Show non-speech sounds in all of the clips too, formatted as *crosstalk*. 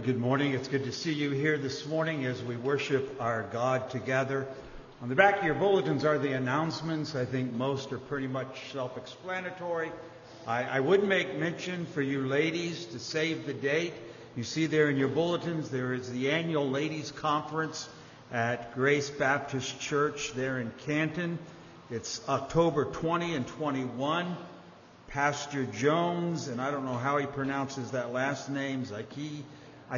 Well, good morning. It's good to see you here this morning as we worship our God together. On the back of your bulletins are the announcements. I think most are pretty much self explanatory. I, I, would make mention for you ladies to save the date. You see there in your bulletins, there is the annual ladies' conference at Grace Baptist Church there in Canton. It's October 20 and 21. Pastor Jones, and I don't know how he pronounces that last name, Zaki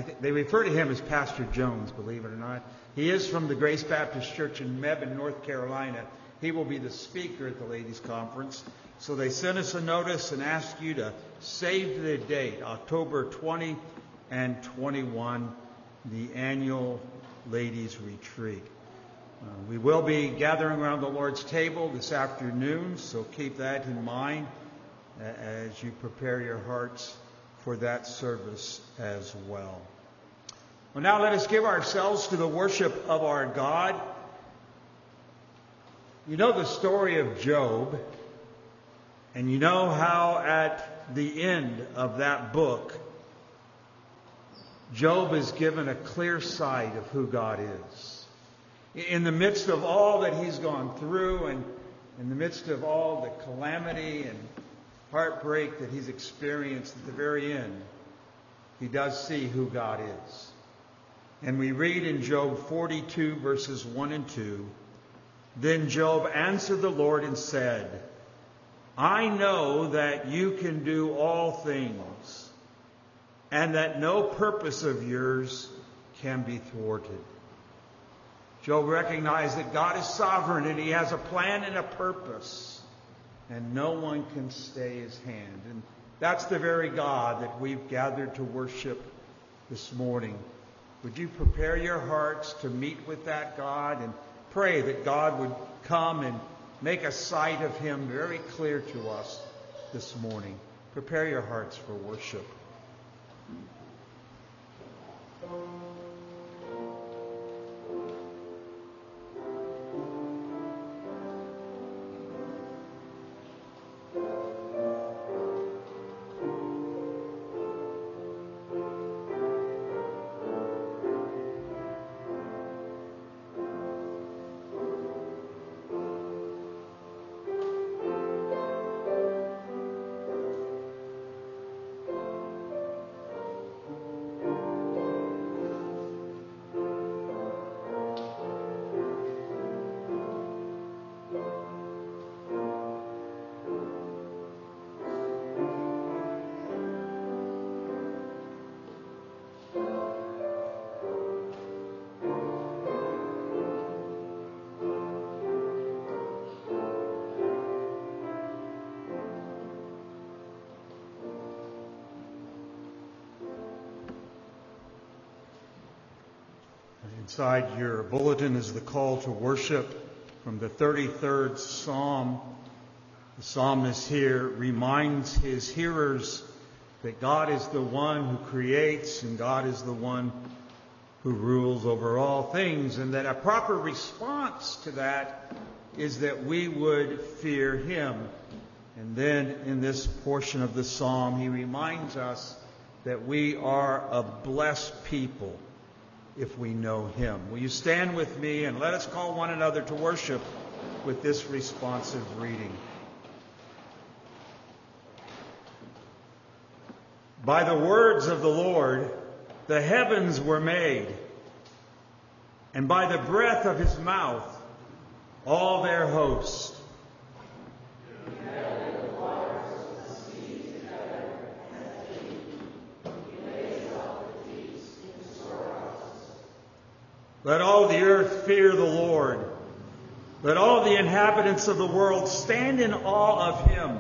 th- they refer to him as Pastor Jones, believe it or not. He is from the Grace Baptist Church in Mebane, North Carolina. He will be the speaker at the ladies' conference. So they sent us a notice and asked you to save the date, October 20 and 21, the annual ladies' retreat. Uh, we will be gathering around the Lord's table this afternoon, so keep that in mind as you prepare your hearts for that service as well. Well, now let us give ourselves to the worship of our God. You know the story of Job, and you know how at the end of that book, Job is given a clear sight of who God is. In the midst of all that he's gone through, and in the midst of all the calamity and heartbreak that he's experienced at the very end, he does see who God is. And we read in Job 42, verses 1 and 2 Then Job answered the Lord and said, I know that you can do all things, and that no purpose of yours can be thwarted. Job recognized that God is sovereign and he has a plan and a purpose and no one can stay his hand. And that's the very God that we've gathered to worship this morning. Would you prepare your hearts to meet with that God and pray that God would come and make a sight of him very clear to us this morning? Prepare your hearts for worship. Inside your bulletin is the call to worship from the 33rd Psalm. The psalmist here reminds his hearers that God is the one who creates and God is the one who rules over all things, and that a proper response to that is that we would fear him. And then in this portion of the psalm, he reminds us that we are a blessed people if we know Him. Will you stand with me and let us call one another to worship with this responsive reading? By the words of the Lord, the heavens were made, and by the breath of His mouth, all their host. Let all the earth fear the Lord. Let all the inhabitants of the world stand in awe of him.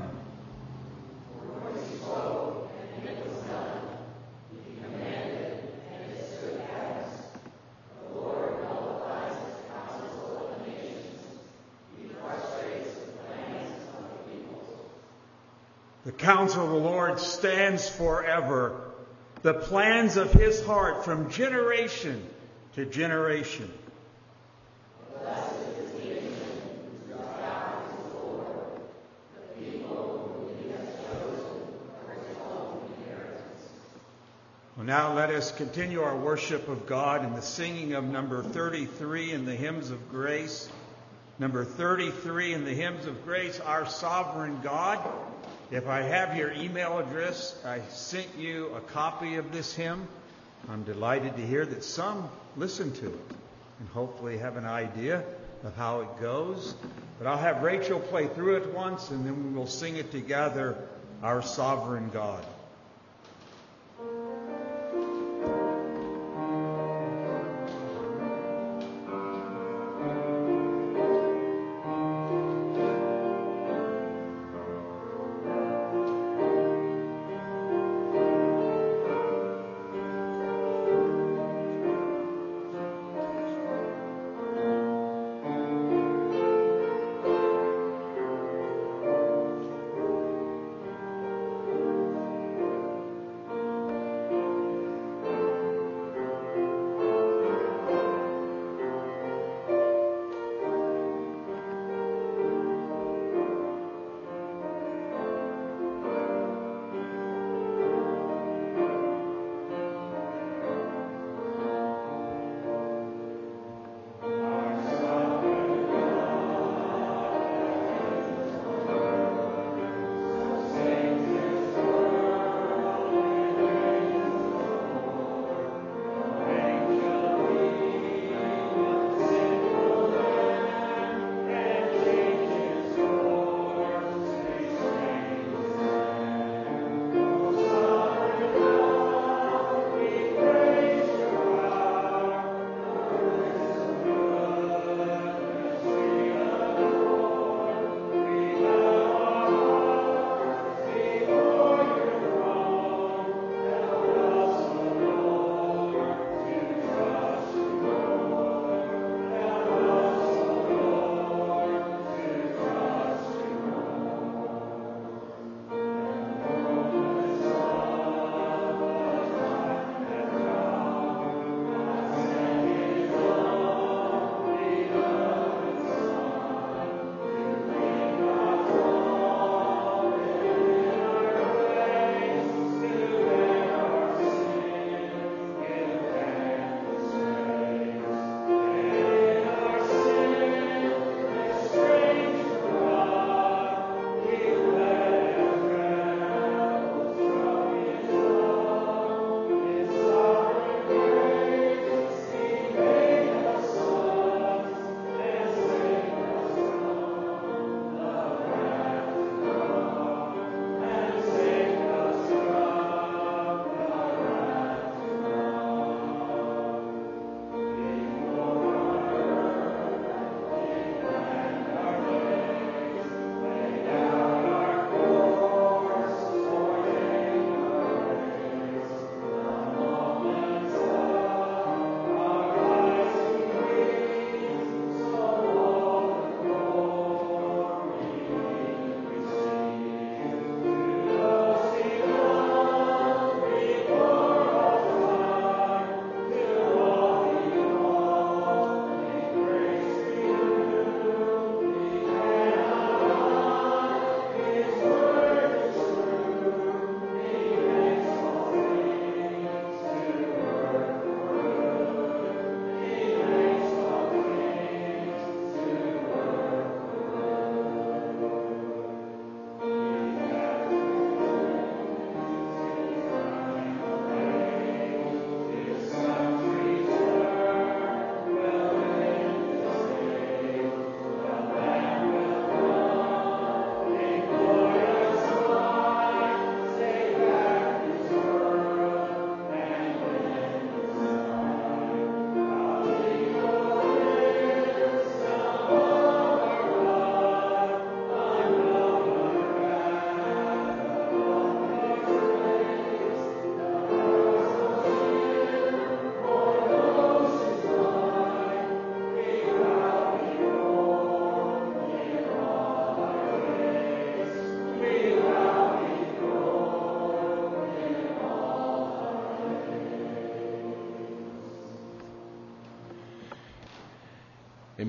The counsel of the Lord stands forever, the plans of his heart from generation to generation. Well, Now let us continue our worship of God in the singing of number 33 in the hymns of grace. Number 33 in the hymns of grace, Our Sovereign God. If I have your email address, I sent you a copy of this hymn. I'm delighted to hear that some listen to it and hopefully have an idea of how it goes. But I'll have Rachel play through it once and then we will sing it together, Our Sovereign God.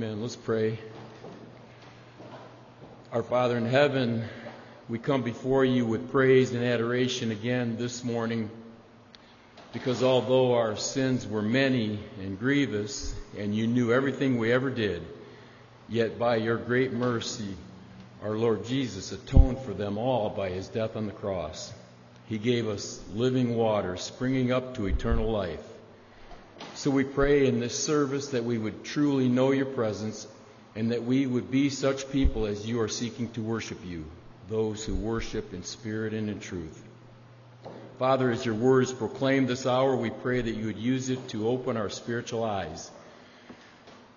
Amen. Let's pray. Our Father in heaven, we come before you with praise and adoration again this morning. Because although our sins were many and grievous, and you knew everything we ever did, yet by your great mercy, our Lord Jesus atoned for them all by his death on the cross. He gave us living water springing up to eternal life. So we pray in this service that we would truly know your presence and that we would be such people as you are seeking to worship you, those who worship in spirit and in truth. Father, as your words is proclaimed this hour, we pray that you would use it to open our spiritual eyes.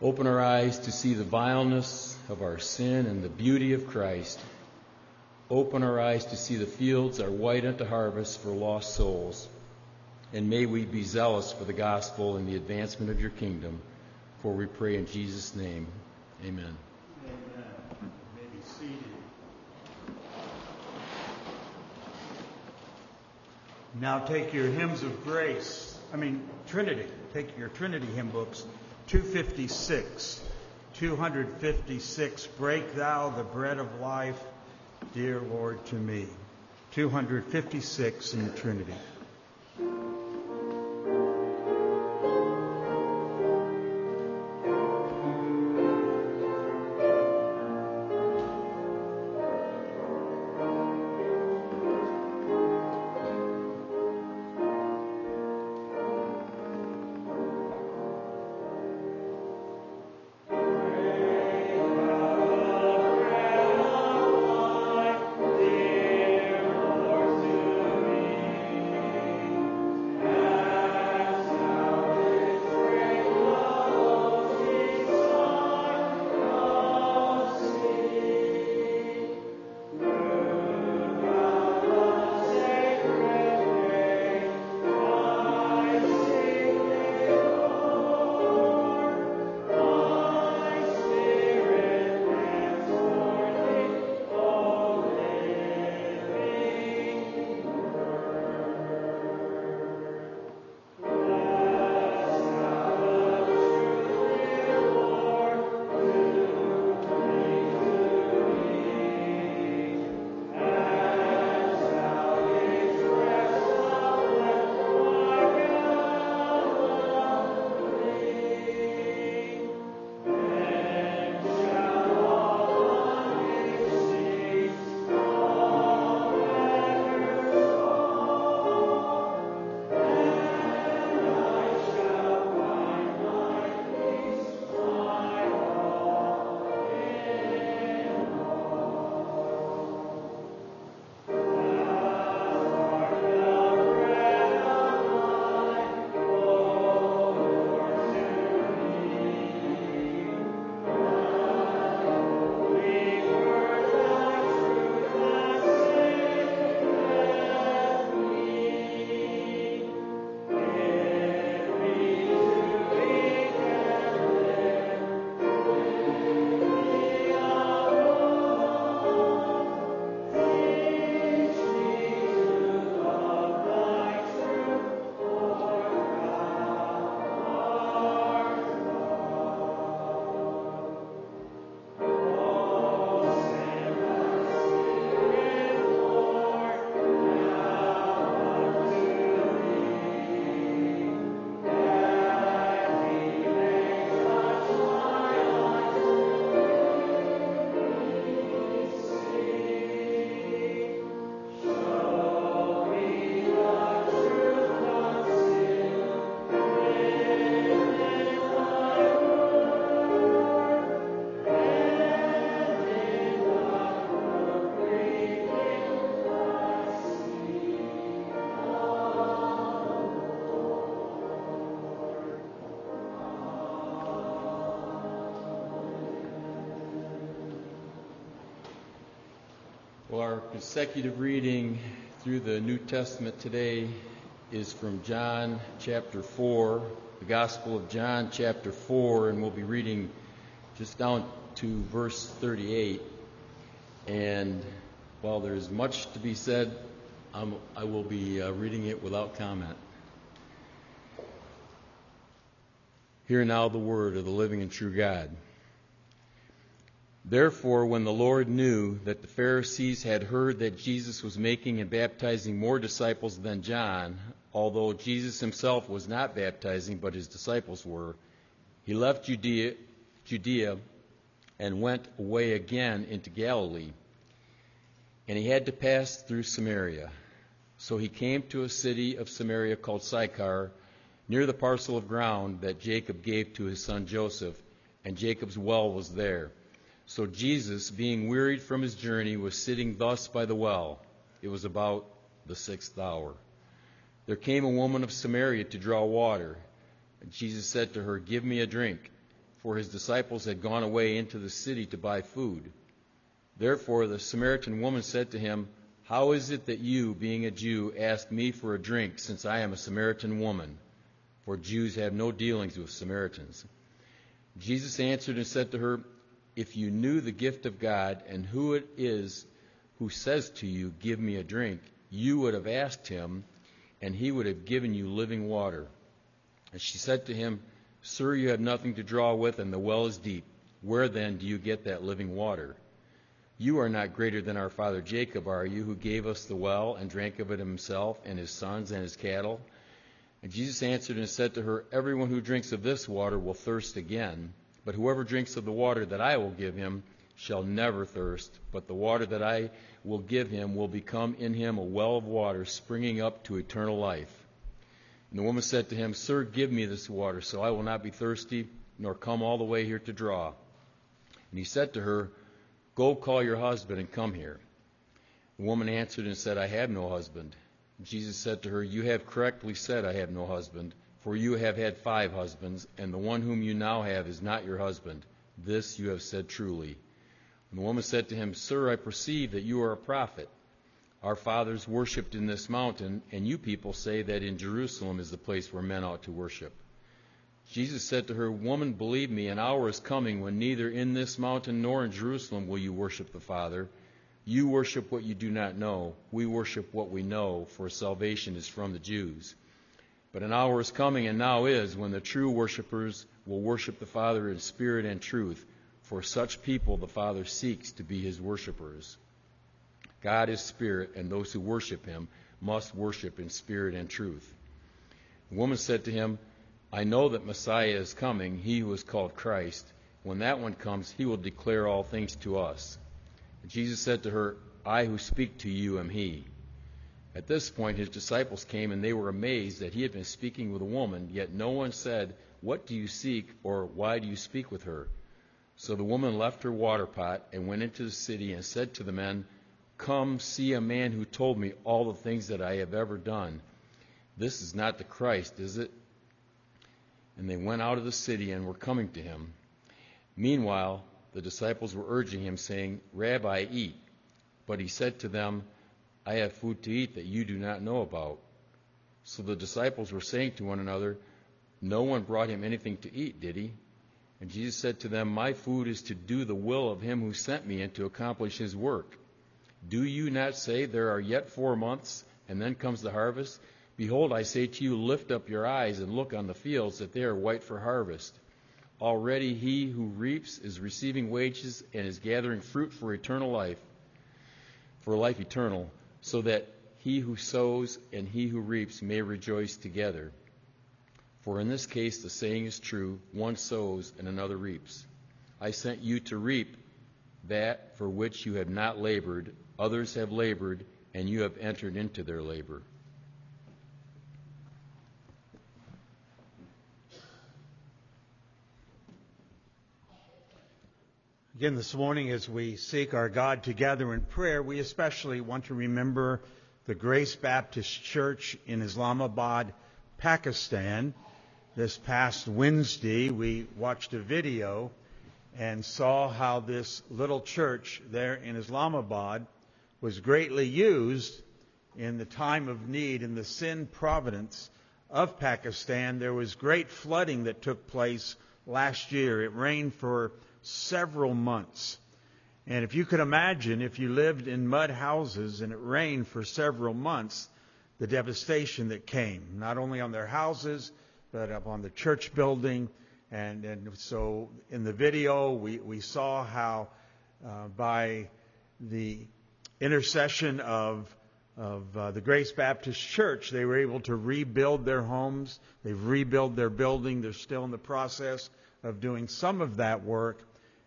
Open our eyes to see the vileness of our sin and the beauty of Christ. Open our eyes to see the fields are white unto harvest for lost souls. And may we be zealous for the gospel and the advancement of your kingdom. For we pray in Jesus' name. Amen. Amen. May be seated. Now take your hymns of grace, I mean, Trinity. Take your Trinity hymn books, 256. 256, Break thou the bread of life, dear Lord, to me. 256 in the Trinity. Consecutive reading through the New Testament today is from John chapter 4, the Gospel of John chapter 4, and we'll be reading just down to verse 38. And while there's much to be said, I'm, I will be uh, reading it without comment. Hear now the word of the living and true God. Therefore, when the Lord knew that the Pharisees had heard that Jesus was making and baptizing more disciples than John, although Jesus himself was not baptizing, but his disciples were, he left Judea, Judea and went away again into Galilee. And he had to pass through Samaria. So he came to a city of Samaria called Sychar, near the parcel of ground that Jacob gave to his son Joseph, and Jacob's well was there. So Jesus, being wearied from his journey, was sitting thus by the well. It was about the sixth hour. There came a woman of Samaria to draw water. And Jesus said to her, Give me a drink, for his disciples had gone away into the city to buy food. Therefore the Samaritan woman said to him, How is it that you, being a Jew, ask me for a drink, since I am a Samaritan woman? For Jews have no dealings with Samaritans. Jesus answered and said to her, If you knew the gift of God and who it is who says to you, Give me a drink, you would have asked him, and he would have given you living water. And she said to him, Sir, you have nothing to draw with, and the well is deep. Where then do you get that living water? You are not greater than our father Jacob, are you, who gave us the well and drank of it himself, and his sons and his cattle? And Jesus answered and said to her, Everyone who drinks of this water will thirst again, but whoever drinks of the water that I will give him shall never thirst, but the water that I will give him will become in him a well of water springing up to eternal life. And the woman said to him, Sir, give me this water, so I will not be thirsty, nor come all the way here to draw. And he said to her, Go call your husband and come here. The woman answered and said, I have no husband. And Jesus said to her, You have correctly said, I have no husband, for you have had five husbands, and the one whom you now have is not your husband. This you have said truly. And the woman said to him, Sir, I perceive that you are a prophet. Our fathers worshipped in this mountain, and you people say that in Jerusalem is the place where men ought to worship. Jesus said to her, Woman, believe me, an hour is coming when neither in this mountain nor in Jerusalem will you worship the Father. You worship what you do not know. We worship what we know, for salvation is from the Jews. But an hour is coming, and now is, when the true worshippers will worship the Father in spirit and truth, for such people the Father seeks to be his worshippers. God is spirit, and those who worship him must worship in spirit and truth. The woman said to him, I know that Messiah is coming, he who is called Christ. When that one comes, he will declare all things to us. And Jesus said to her, I who speak to you am he. At this point, his disciples came, and they were amazed that he had been speaking with a woman, yet no one said, What do you seek, or why do you speak with her? So the woman left her water pot and went into the city and said to the men, Come see a man who told me all the things that I have ever done. This is not the Christ, is it? And they went out of the city and were coming to him. Meanwhile, the disciples were urging him, saying, Rabbi, eat. But he said to them, I have food to eat that you do not know about. So the disciples were saying to one another, No one brought him anything to eat, did he? And Jesus said to them, My food is to do the will of him who sent me and to accomplish his work. Do you not say, There are yet four months, and then comes the harvest? Behold, I say to you, lift up your eyes and look on the fields, that they are white for harvest. Already he who reaps is receiving wages and is gathering fruit for eternal life, for life eternal, so that he who sows and he who reaps may rejoice together. For in this case the saying is true one sows and another reaps. I sent you to reap that for which you have not labored, others have labored, and you have entered into their labor. Again, this morning, as we seek our God together in prayer, we especially want to remember the Grace Baptist Church in Islamabad, Pakistan. This past Wednesday, we watched a video and saw how this little church there in Islamabad was greatly used in the time of need in the Sindh province of Pakistan. There was great flooding that took place last year. It rained for several months. And if you could imagine, if you lived in mud houses and it rained for several months, the devastation that came, not only on their houses, but upon the church building. And, and so in the video, we, we saw how uh, by the intercession of of uh, the Grace Baptist Church. They were able to rebuild their homes. They've rebuilt their building. They're still in the process of doing some of that work.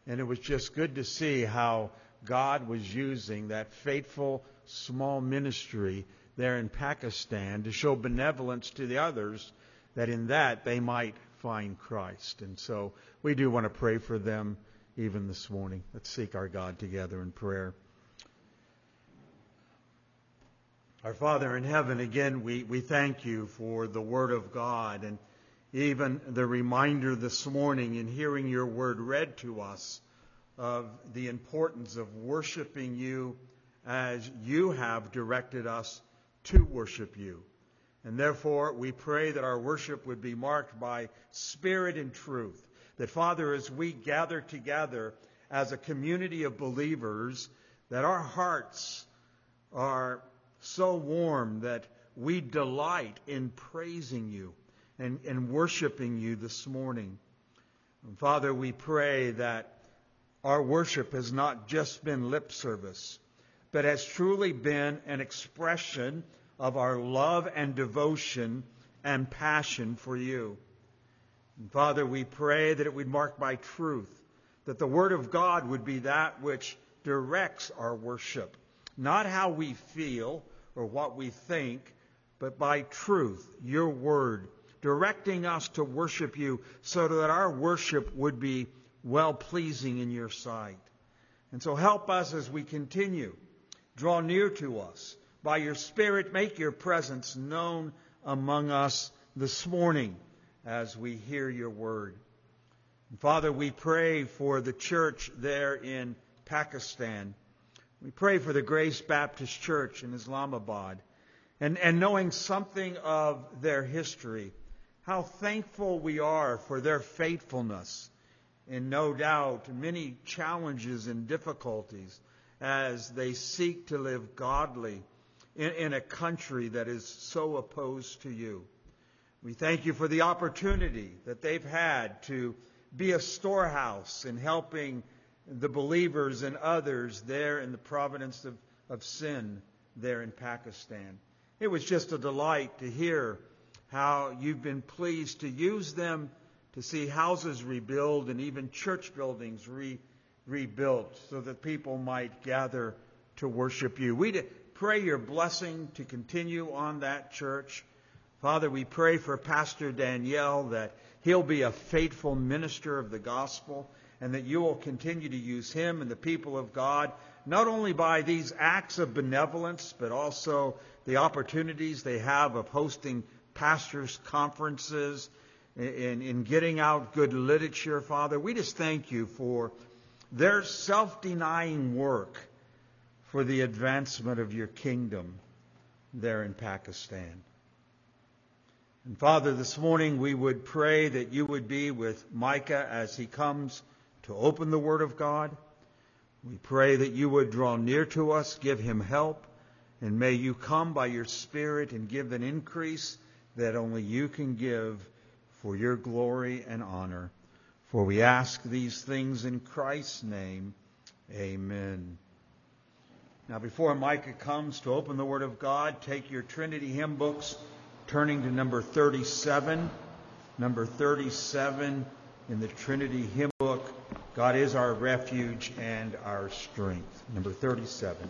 And it was just good to see how God was using that faithful small ministry there in Pakistan to show benevolence to the others that in that they might find Christ. And so we do want to pray for them even this morning. Let's seek our God together in prayer. Our Father in heaven, again, we, we thank you for the Word of God and even the reminder this morning in hearing your Word read to us of the importance of worshiping you as you have directed us to worship you. And therefore, we pray that our worship would be marked by spirit and truth. That, Father, as we gather together as a community of believers, that our hearts are so warm that we delight in praising you and, and worshiping you this morning. And Father, we pray that our worship has not just been lip service, but has truly been an expression of our love and devotion and passion for you. And Father, we pray that it would mark by truth, that the Word of God would be that which directs our worship, not how we feel or what we think, but by truth, your word, directing us to worship you so that our worship would be well pleasing in your sight. And so help us as we continue. Draw near to us. By your Spirit, make your presence known among us this morning as we hear your word. Father, we pray for the church there in Pakistan. We pray for the Grace Baptist Church in Islamabad. And, and knowing something of their history, how thankful we are for their faithfulness and no doubt many challenges and difficulties as they seek to live godly in, in, a country that is so opposed to you. We thank you for the opportunity that they've had to be a storehouse in helping the believers and others there in the providence of, of Sindh there in Pakistan. It was just a delight to hear how you've been pleased to use them to see houses rebuilt and even church buildings re, rebuilt so that people might gather to worship you. We pray your blessing to continue on that church. Father, we pray for Pastor Danielle that he'll be a faithful minister of the gospel and that you will continue to use him and the people of God, not only by these acts of benevolence, but also the opportunities they have of hosting pastors' conferences, in, in getting out good literature, Father. We just thank you for their self denying work for the advancement of your kingdom there in Pakistan. And Father, this morning we would pray that you would be with Micah as he comes to open the Word of God. We pray that you would draw near to us, give him help, and may you come by your Spirit and give an increase that only you can give for your glory and honor. For we ask these things in Christ's name. Amen. Now, before Micah comes to open the Word of God, take your Trinity hymn books, turning to number 37. Number 37 in the Trinity hymn book. God is our refuge and our strength. Number 37.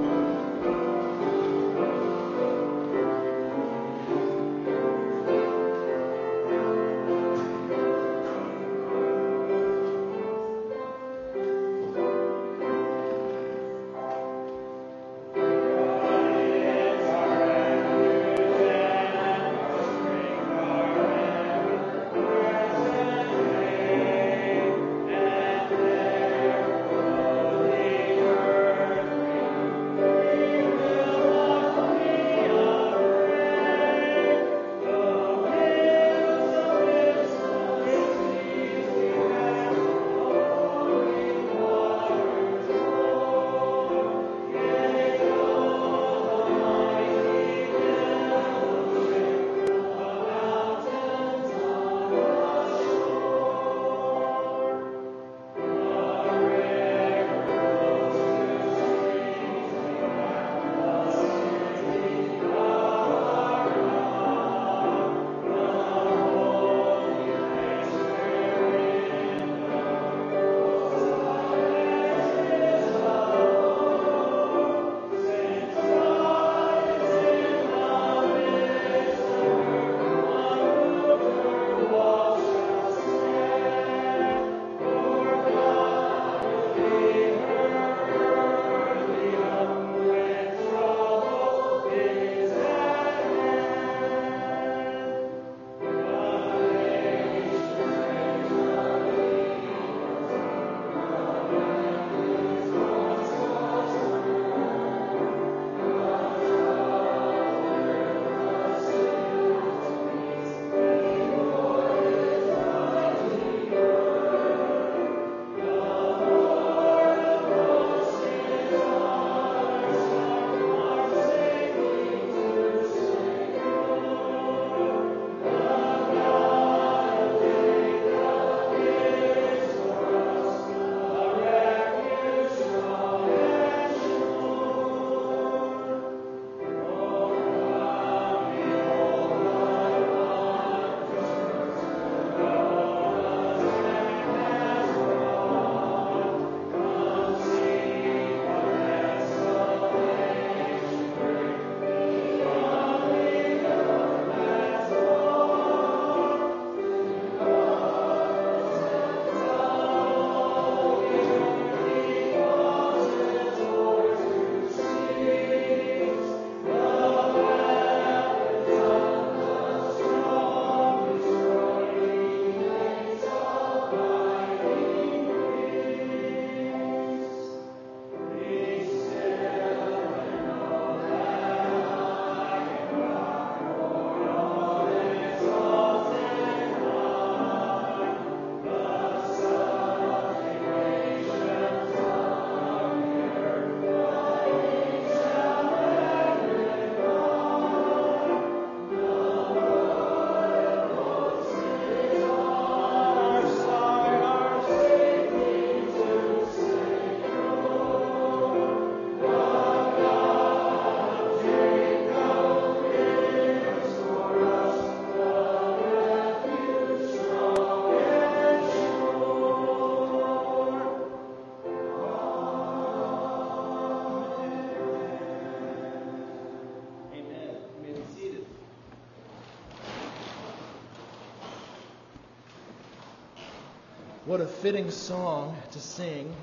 What a fitting song to sing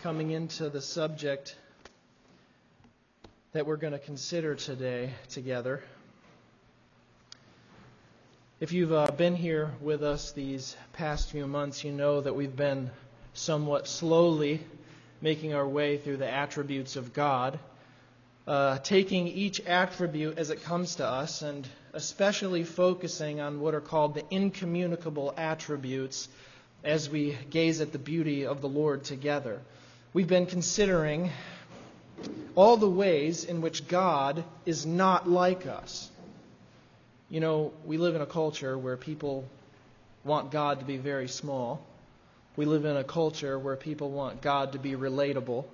coming into the subject that we're going to consider today together. If you've uh, been here with us these past few months, you know that we've been somewhat slowly making our way through the attributes of God, uh, taking each attribute as it comes to us, and especially focusing on what are called the incommunicable attributes as we gaze at the beauty of the Lord together. We've been considering all the ways in which God is not like us. You know, we live in a culture where people want God to be very small. We live in a culture where people want God to be relatable.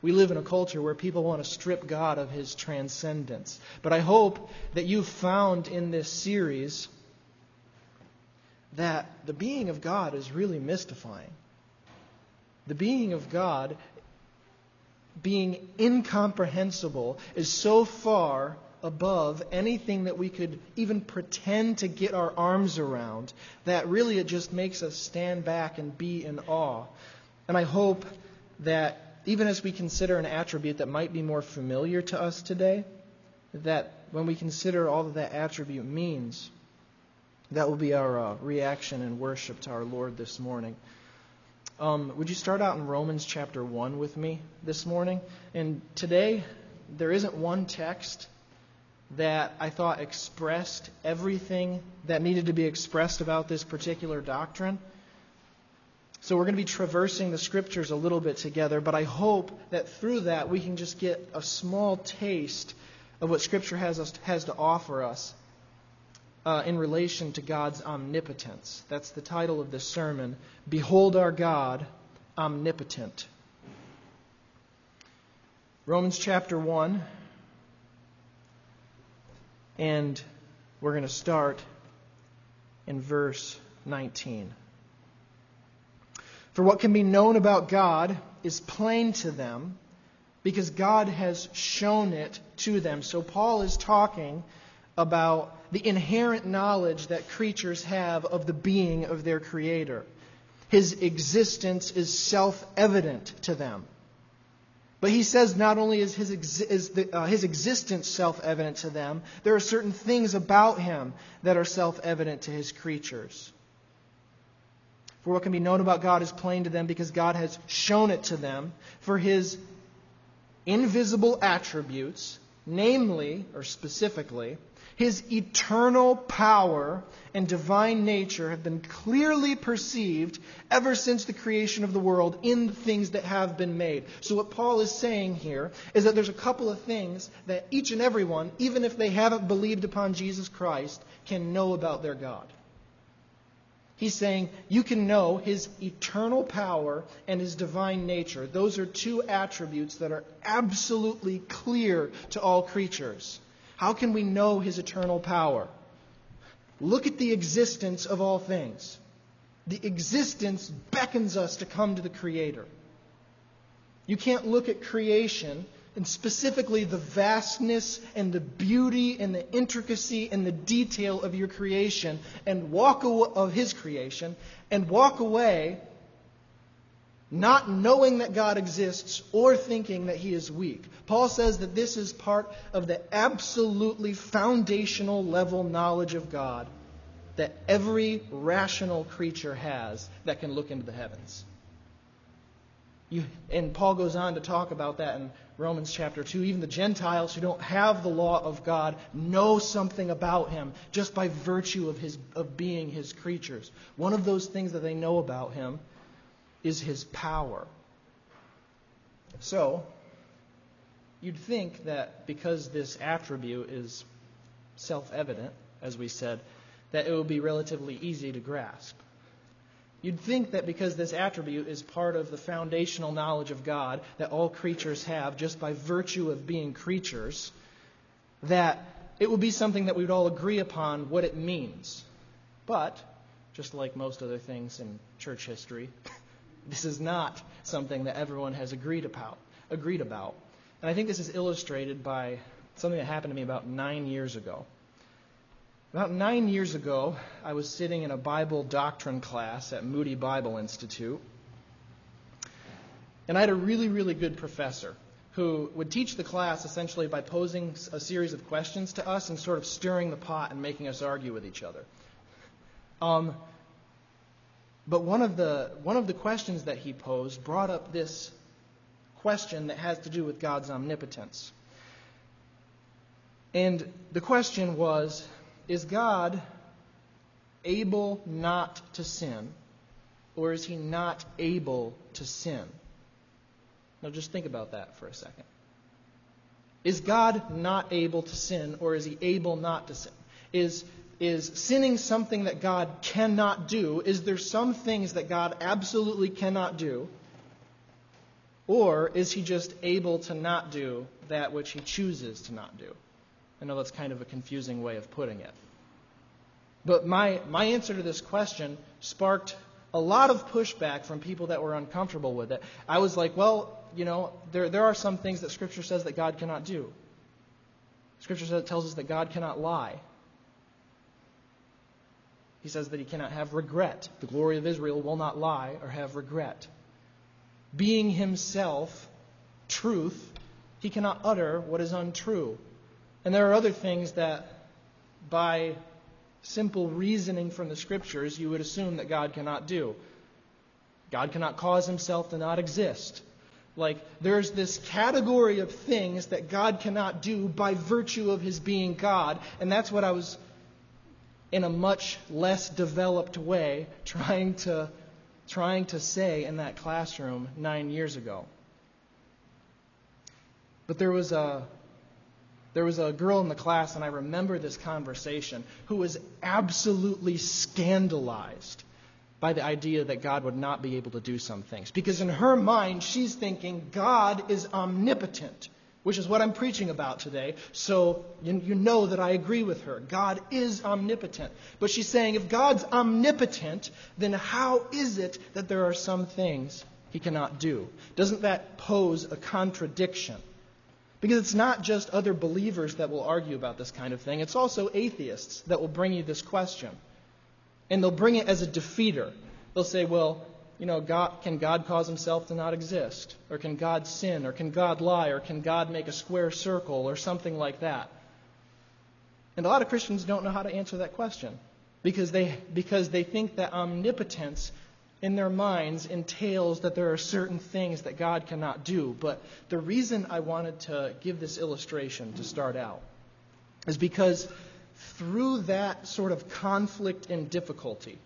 We live in a culture where people want to strip God of his transcendence. But I hope that you've found in this series that the being of God is really mystifying. The being of God, being incomprehensible, is so far above anything that we could even pretend to get our arms around that really it just makes us stand back and be in awe. And I hope that even as we consider an attribute that might be more familiar to us today, that when we consider all that that attribute means, that will be our uh, reaction and worship to our Lord this morning. Um, would you start out in Romans chapter 1 with me this morning? And today, there isn't one text that I thought expressed everything that needed to be expressed about this particular doctrine. So we're going to be traversing the scriptures a little bit together, but I hope that through that we can just get a small taste of what Scripture has, us, has to offer us uh, in relation to God's omnipotence. That's the title of this sermon. Behold our God, omnipotent. Romans chapter 1, and we're going to start in verse 19. For what can be known about God is plain to them because God has shown it to them. So Paul is talking about the inherent knowledge that creatures have of the being of their Creator. His existence is self evident to them. But he says not only is his, is the, uh, his existence self evident to them, there are certain things about him that are self evident to his creatures. For what can be known about God is plain to them because God has shown it to them. For his invisible attributes, namely, or specifically, his eternal power and divine nature have been clearly perceived ever since the creation of the world in things that have been made. So, what Paul is saying here is that there's a couple of things that each and every one, even if they haven't believed upon Jesus Christ, can know about their God. He's saying you can know his eternal power and his divine nature. Those are two attributes that are absolutely clear to all creatures. How can we know his eternal power? Look at the existence of all things. The existence beckons us to come to the Creator. You can't look at creation and specifically the vastness and the beauty and the intricacy and the detail of your creation and walk away, of his creation and walk away not knowing that God exists or thinking that he is weak. Paul says that this is part of the absolutely foundational level knowledge of God that every rational creature has that can look into the heavens. You, and Paul goes on to talk about that in Romans chapter 2. Even the Gentiles who don't have the law of God know something about him just by virtue of, his, of being his creatures. One of those things that they know about him is his power. So, you'd think that because this attribute is self evident, as we said, that it would be relatively easy to grasp. You'd think that because this attribute is part of the foundational knowledge of God that all creatures have just by virtue of being creatures, that it would be something that we would all agree upon what it means. But, just like most other things in church history, This is not something that everyone has agreed about. Agreed about. And I think this is illustrated by something that happened to me about nine years ago. About nine years ago, I was sitting in a Bible doctrine class at Moody Bible Institute. And I had a really, really good professor who would teach the class essentially by posing a series of questions to us and sort of stirring the pot and making us argue with each other. Um, but one of the one of the questions that he posed brought up this question that has to do with God's omnipotence. And the question was Is God able not to sin, or is he not able to sin? Now just think about that for a second. Is God not able to sin, or is he able not to sin? Is, is sinning something that God cannot do? Is there some things that God absolutely cannot do? Or is he just able to not do that which he chooses to not do? I know that's kind of a confusing way of putting it. But my, my answer to this question sparked a lot of pushback from people that were uncomfortable with it. I was like, well, you know, there, there are some things that Scripture says that God cannot do. Scripture says, tells us that God cannot lie. He says that he cannot have regret. The glory of Israel will not lie or have regret. Being himself truth, he cannot utter what is untrue. And there are other things that, by simple reasoning from the Scriptures, you would assume that God cannot do. God cannot cause himself to not exist. Like, there's this category of things that God cannot do by virtue of his being God. And that's what I was, in a much less developed way, trying to, trying to say in that classroom nine years ago. But there was a. There was a girl in the class, and I remember this conversation, who was absolutely scandalized by the idea that God would not be able to do some things. Because in her mind, she's thinking God is omnipotent, which is what I'm preaching about today. So you, you, know that I agree with her. God is omnipotent. But she's saying if God's omnipotent, then how is it that there are some things he cannot do? Doesn't that pose a contradiction? Because it's not just other believers that will argue about this kind of thing, it's also atheists that will bring you this question. And they'll bring it as a defeater. They'll say, well, you know, God, can God cause himself to not exist? Or can God sin? Or can God lie? Or can God make a square circle? Or something like that. And a lot of Christians don't know how to answer that question because they, because they think that omnipotence in their minds entails that there are certain things that God cannot do. But the reason I wanted to give this illustration to start out is because through that sort of conflict and difficulty,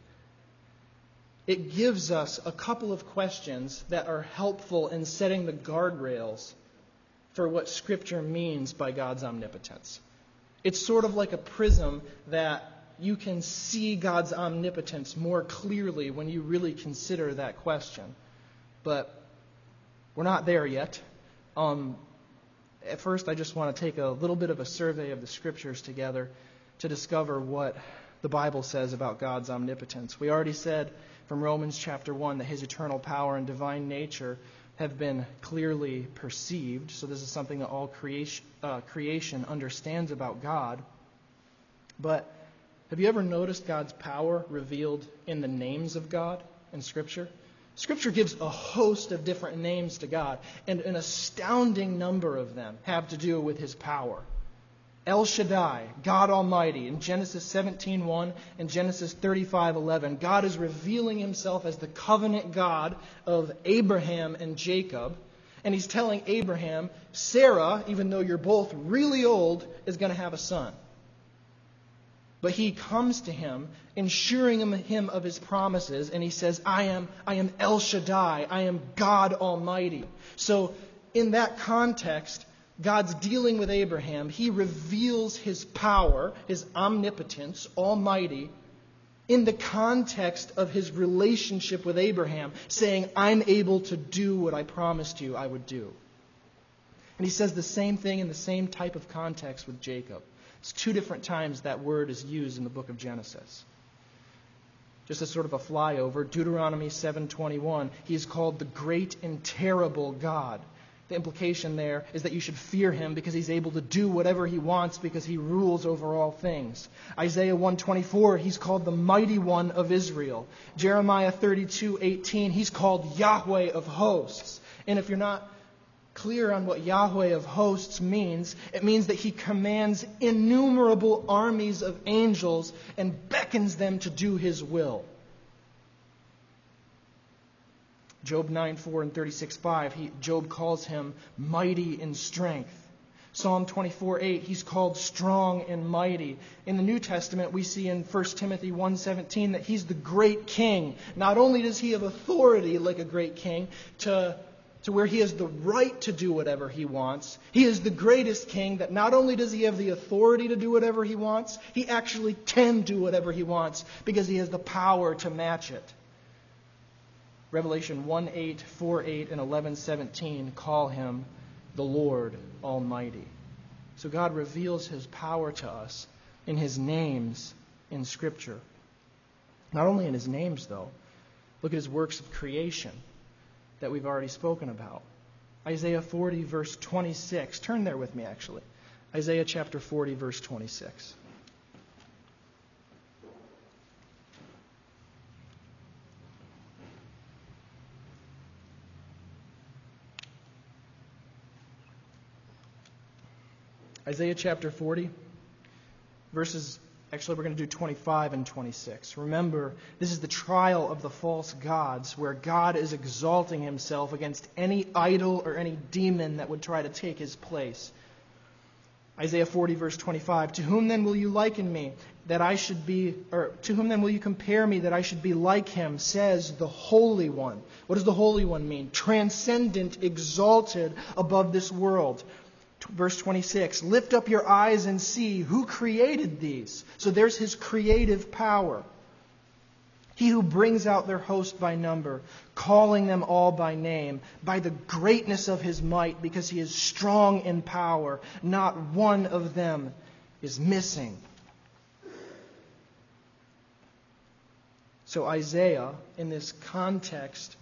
it gives us a couple of questions that are helpful in setting the guardrails for what Scripture means by God's omnipotence. It's sort of like a prism that you can see God's omnipotence more clearly when you really consider that question. But we're not there yet. Um, at first, I just want to take a little bit of a survey of the Scriptures together to discover what the Bible says about God's omnipotence. We already said from Romans chapter 1 that his eternal power and divine nature have been clearly perceived. So, this is something that all creation, uh, creation understands about God. But have you ever noticed God's power revealed in the names of God in Scripture? Scripture gives a host of different names to God, and an astounding number of them have to do with his power. El Shaddai, God Almighty, in Genesis 17:1 and Genesis 35:11, God is revealing himself as the covenant God of Abraham and Jacob, and he's telling Abraham, Sarah, even though you're both really old, is going to have a son. But he comes to him, ensuring him of his promises, and he says, I am, I am El Shaddai, I am God Almighty. So, in that context, God's dealing with Abraham, he reveals his power, his omnipotence, almighty, in the context of his relationship with Abraham, saying, I'm able to do what I promised you I would do. And he says the same thing in the same type of context with Jacob. It's two different times that word is used in the book of Genesis. Just as sort of a flyover, Deuteronomy 7:21, he is called the great and terrible God the implication there is that you should fear him because he's able to do whatever he wants because he rules over all things. Isaiah 124, he's called the mighty one of Israel. Jeremiah 32:18, he's called Yahweh of hosts. And if you're not clear on what Yahweh of hosts means, it means that he commands innumerable armies of angels and beckons them to do his will. Job 9 4 and 36 5, he, Job calls him mighty in strength. Psalm 24 8, he's called strong and mighty. In the New Testament, we see in 1 Timothy 1 17 that he's the great king. Not only does he have authority like a great king to, to where he has the right to do whatever he wants, he is the greatest king that not only does he have the authority to do whatever he wants, he actually can do whatever he wants because he has the power to match it. Revelation 1 8, 4 8, and 11 17 call him the Lord Almighty. So God reveals his power to us in his names in Scripture. Not only in his names, though. Look at his works of creation that we've already spoken about. Isaiah 40, verse 26. Turn there with me, actually. Isaiah chapter 40, verse 26. Isaiah chapter 40, verses, actually, we're going to do 25 and 26. Remember, this is the trial of the false gods, where God is exalting himself against any idol or any demon that would try to take his place. Isaiah 40, verse 25. To whom then will you liken me that I should be, or to whom then will you compare me that I should be like him, says the Holy One. What does the Holy One mean? Transcendent, exalted above this world. Verse 26 Lift up your eyes and see who created these. So there's his creative power. He who brings out their host by number, calling them all by name, by the greatness of his might, because he is strong in power, not one of them is missing. So Isaiah, in this context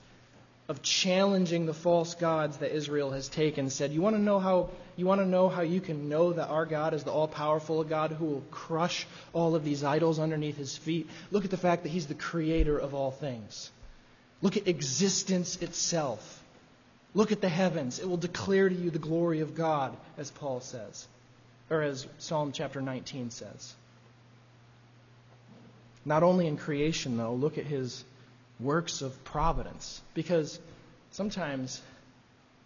of challenging the false gods that Israel has taken, said, You want to know how you want to know how you can know that our God is the all powerful God who will crush all of these idols underneath his feet? Look at the fact that he's the creator of all things. Look at existence itself. Look at the heavens. It will declare to you the glory of God, as Paul says, or as Psalm chapter 19 says. Not only in creation, though, look at his works of providence. Because sometimes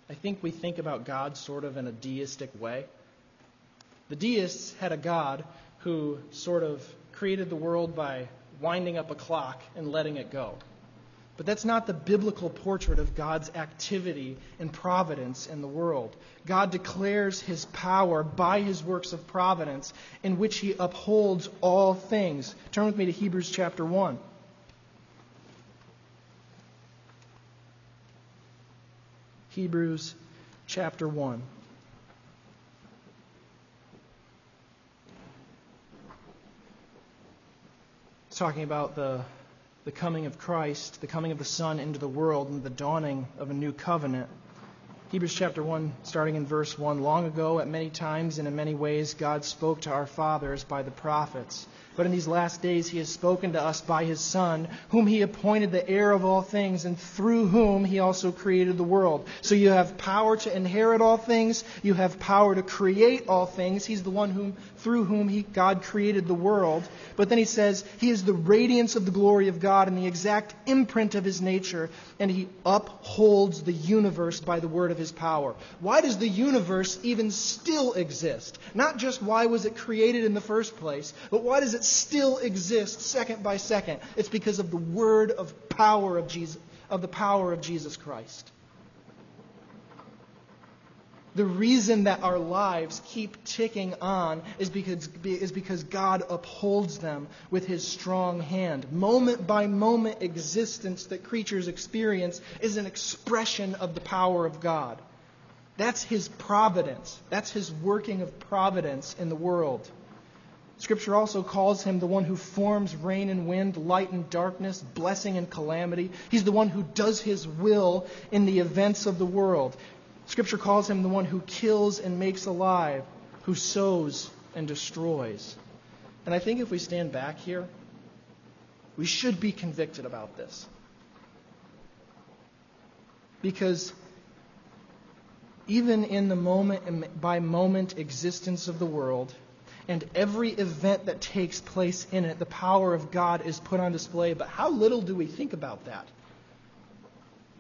I think we think about God sort of in a deistic way. The deists had a God who sort of created the world by winding up a clock and letting it go. But that's not the biblical portrait of God's activity and providence in the world. God declares his power by his works of providence in which he upholds all things. Turn with me to Hebrews chapter 1. Hebrews chapter 1. It's talking about the, the coming of Christ, the coming of the Son into the world, and the dawning of a new covenant. Hebrews chapter 1, starting in verse 1. Long ago, at many times and in many ways, God spoke to our fathers by the prophets. But in these last days he has spoken to us by his Son, whom he appointed the heir of all things, and through whom he also created the world. So you have power to inherit all things, you have power to create all things. He's the one whom through whom he, God created the world. But then he says, He is the radiance of the glory of God and the exact imprint of his nature, and he upholds the universe by the word of his power. Why does the universe even still exist? Not just why was it created in the first place, but why does it still exist second by second? It's because of the word of power of Jesus, of the power of Jesus Christ. The reason that our lives keep ticking on is because, is because God upholds them with his strong hand. Moment by moment existence that creatures experience is an expression of the power of God. That's his providence. That's his working of providence in the world. Scripture also calls him the one who forms rain and wind, light and darkness, blessing and calamity. He's the one who does his will in the events of the world. Scripture calls him the one who kills and makes alive, who sows and destroys. And I think if we stand back here, we should be convicted about this. Because even in the moment by moment existence of the world and every event that takes place in it, the power of God is put on display. But how little do we think about that?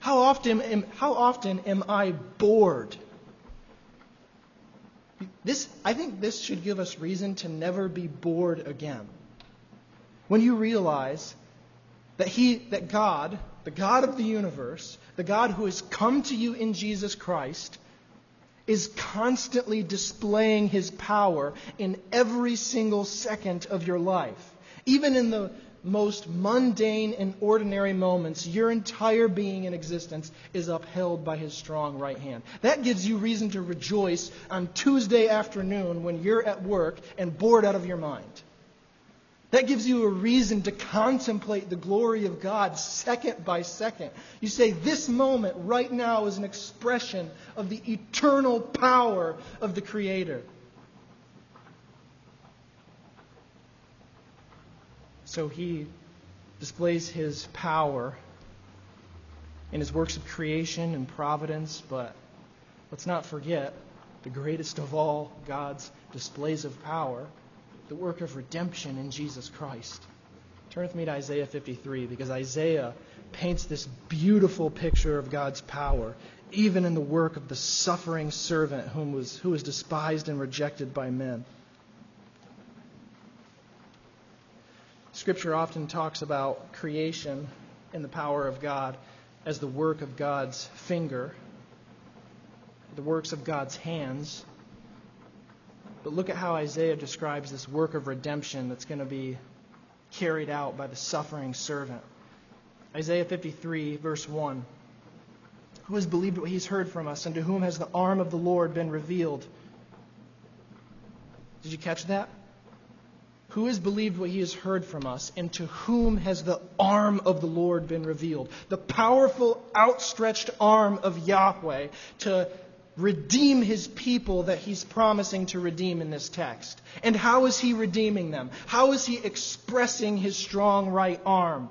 How often am, how often am I bored? This, I think this should give us reason to never be bored again. When you realize that he that God, the God of the universe, the God who has come to you in Jesus Christ, is constantly displaying his power in every single second of your life. Even in the most mundane and ordinary moments, your entire being and existence is upheld by his strong right hand. That gives you reason to rejoice on Tuesday afternoon when you're at work and bored out of your mind. That gives you a reason to contemplate the glory of God second by second. You say, This moment right now is an expression of the eternal power of the Creator. So he displays his power in his works of creation and providence, but let's not forget the greatest of all God's displays of power, the work of redemption in Jesus Christ. Turn with me to Isaiah 53 because Isaiah paints this beautiful picture of God's power, even in the work of the suffering servant whom was, who was despised and rejected by men. Scripture often talks about creation and the power of God as the work of God's finger, the works of God's hands. But look at how Isaiah describes this work of redemption that's going to be carried out by the suffering servant. Isaiah 53, verse 1. Who has believed what he's heard from us, and to whom has the arm of the Lord been revealed? Did you catch that? Who has believed what he has heard from us, and to whom has the arm of the Lord been revealed? The powerful, outstretched arm of Yahweh to redeem his people that he's promising to redeem in this text. And how is he redeeming them? How is he expressing his strong right arm?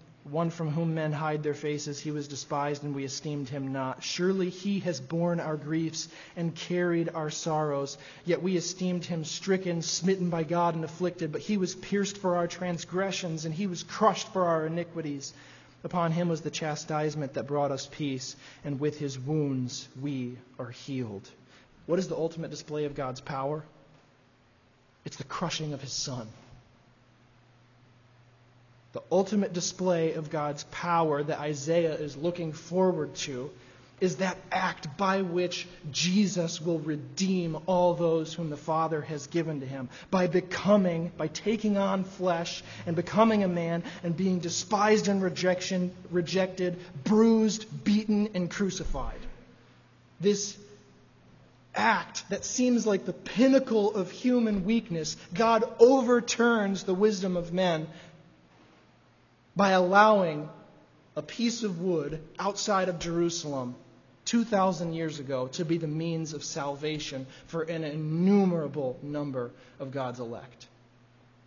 one from whom men hide their faces, he was despised, and we esteemed him not. Surely he has borne our griefs and carried our sorrows. Yet we esteemed him stricken, smitten by God, and afflicted. But he was pierced for our transgressions, and he was crushed for our iniquities. Upon him was the chastisement that brought us peace, and with his wounds we are healed. What is the ultimate display of God's power? It's the crushing of his son the ultimate display of God's power that Isaiah is looking forward to is that act by which Jesus will redeem all those whom the Father has given to him by becoming, by taking on flesh and becoming a man and being despised and rejection, rejected, bruised, beaten, and crucified. This act that seems like the pinnacle of human weakness, God overturns the wisdom of men by allowing a piece of wood outside of Jerusalem 2,000 years ago to be the means of salvation for an innumerable number of God's elect.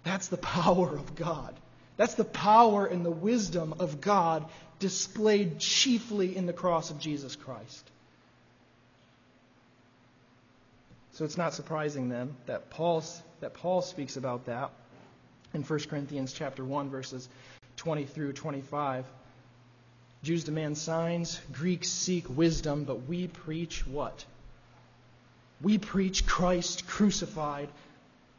That's the power of God. That's the power and the wisdom of God displayed chiefly in the cross of Jesus Christ. So it's not surprising then that Paul, that Paul speaks about that in 1 Corinthians chapter 1 verses 20 through 25. Jews demand signs, Greeks seek wisdom, but we preach what? We preach Christ crucified,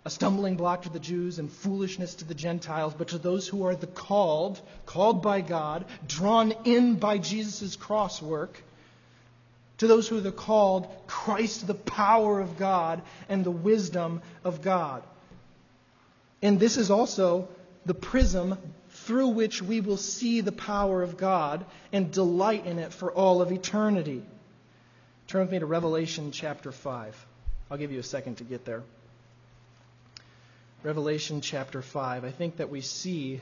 a stumbling block to the Jews and foolishness to the Gentiles, but to those who are the called, called by God, drawn in by Jesus' cross work, to those who are the called, Christ, the power of God and the wisdom of God. And this is also the prism through which we will see the power of God and delight in it for all of eternity. Turn with me to Revelation chapter 5. I'll give you a second to get there. Revelation chapter 5. I think that we see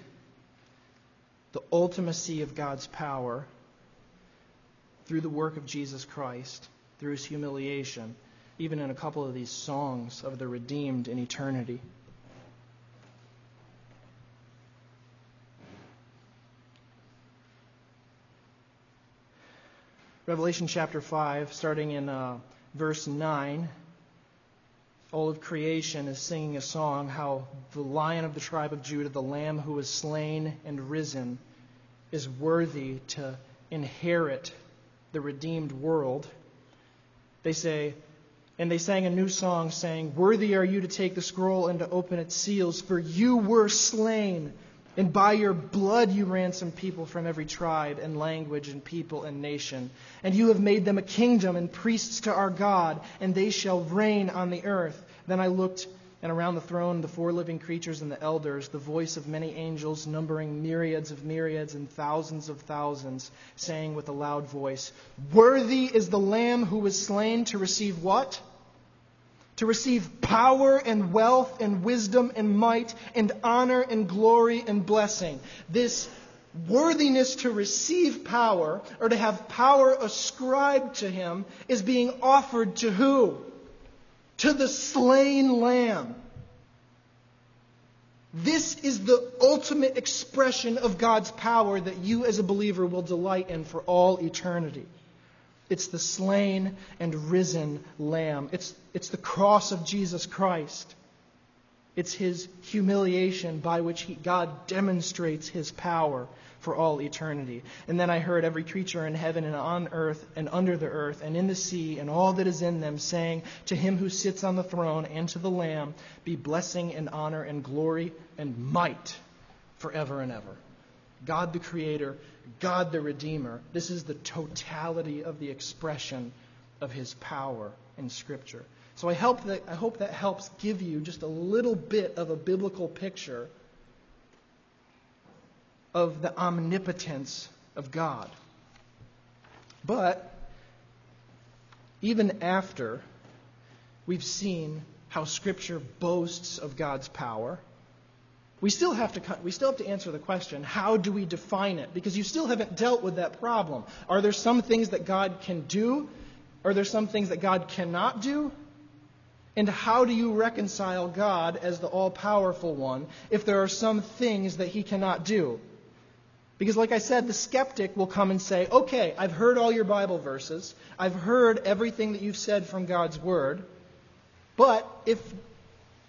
the ultimacy of God's power through the work of Jesus Christ, through his humiliation, even in a couple of these songs of the redeemed in eternity. Revelation chapter 5, starting in uh, verse 9. All of creation is singing a song how the lion of the tribe of Judah, the lamb who was slain and risen, is worthy to inherit the redeemed world. They say, and they sang a new song saying, Worthy are you to take the scroll and to open its seals, for you were slain and by your blood you ransomed people from every tribe and language and people and nation. And you have made them a kingdom and priests to our God, and they shall reign on the earth. Then I looked, and around the throne, the four living creatures and the elders, the voice of many angels, numbering myriads of myriads and thousands of thousands, saying with a loud voice, Worthy is the Lamb who was slain to receive what? To receive power and wealth and wisdom and might and honor and glory and blessing. This worthiness to receive power or to have power ascribed to him is being offered to who? To the slain lamb. This is the ultimate expression of God's power that you as a believer will delight in for all eternity. It's the slain and risen Lamb. It's, it's the cross of Jesus Christ. It's his humiliation by which he, God demonstrates his power for all eternity. And then I heard every creature in heaven and on earth and under the earth and in the sea and all that is in them saying, To him who sits on the throne and to the Lamb be blessing and honor and glory and might forever and ever. God the Creator God the Redeemer. This is the totality of the expression of his power in Scripture. So I hope that, I hope that helps give you just a little bit of a biblical picture of the omnipotence of God. But even after we've seen how Scripture boasts of God's power, we still have to we still have to answer the question how do we define it? Because you still haven't dealt with that problem. Are there some things that god can do? Are there some things that god cannot do? And how do you reconcile god as the all-powerful one if there are some things that he cannot do? Because like i said the skeptic will come and say okay i've heard all your bible verses. I've heard everything that you've said from god's word. But if